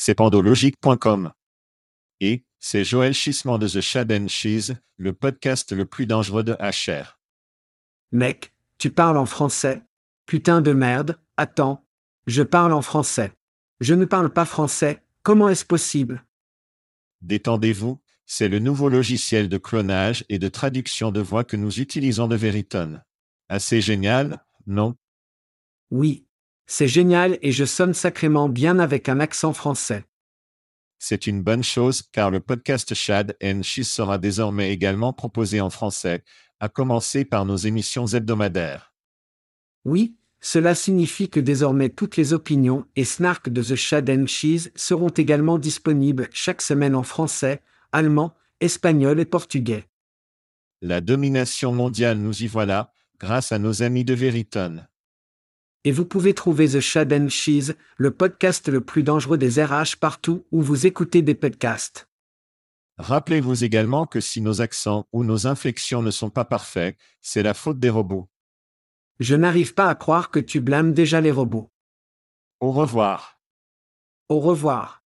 C'est pandologique.com. Et, c'est Joël Schissement de The Shad and Cheese, le podcast le plus dangereux de HR. Mec, tu parles en français Putain de merde, attends. Je parle en français. Je ne parle pas français, comment est-ce possible? Détendez-vous, c'est le nouveau logiciel de clonage et de traduction de voix que nous utilisons de Veritone. Assez génial, non? Oui. C'est génial et je sonne sacrément bien avec un accent français. C'est une bonne chose car le podcast Shad and Cheese sera désormais également proposé en français, à commencer par nos émissions hebdomadaires. Oui, cela signifie que désormais toutes les opinions et snarks de The Shad and Cheese seront également disponibles chaque semaine en français, allemand, espagnol et portugais. La domination mondiale nous y voilà, grâce à nos amis de Veritone. Et vous pouvez trouver The Shad and Cheese, le podcast le plus dangereux des RH partout où vous écoutez des podcasts. Rappelez-vous également que si nos accents ou nos inflexions ne sont pas parfaits, c'est la faute des robots. Je n'arrive pas à croire que tu blâmes déjà les robots. Au revoir. Au revoir.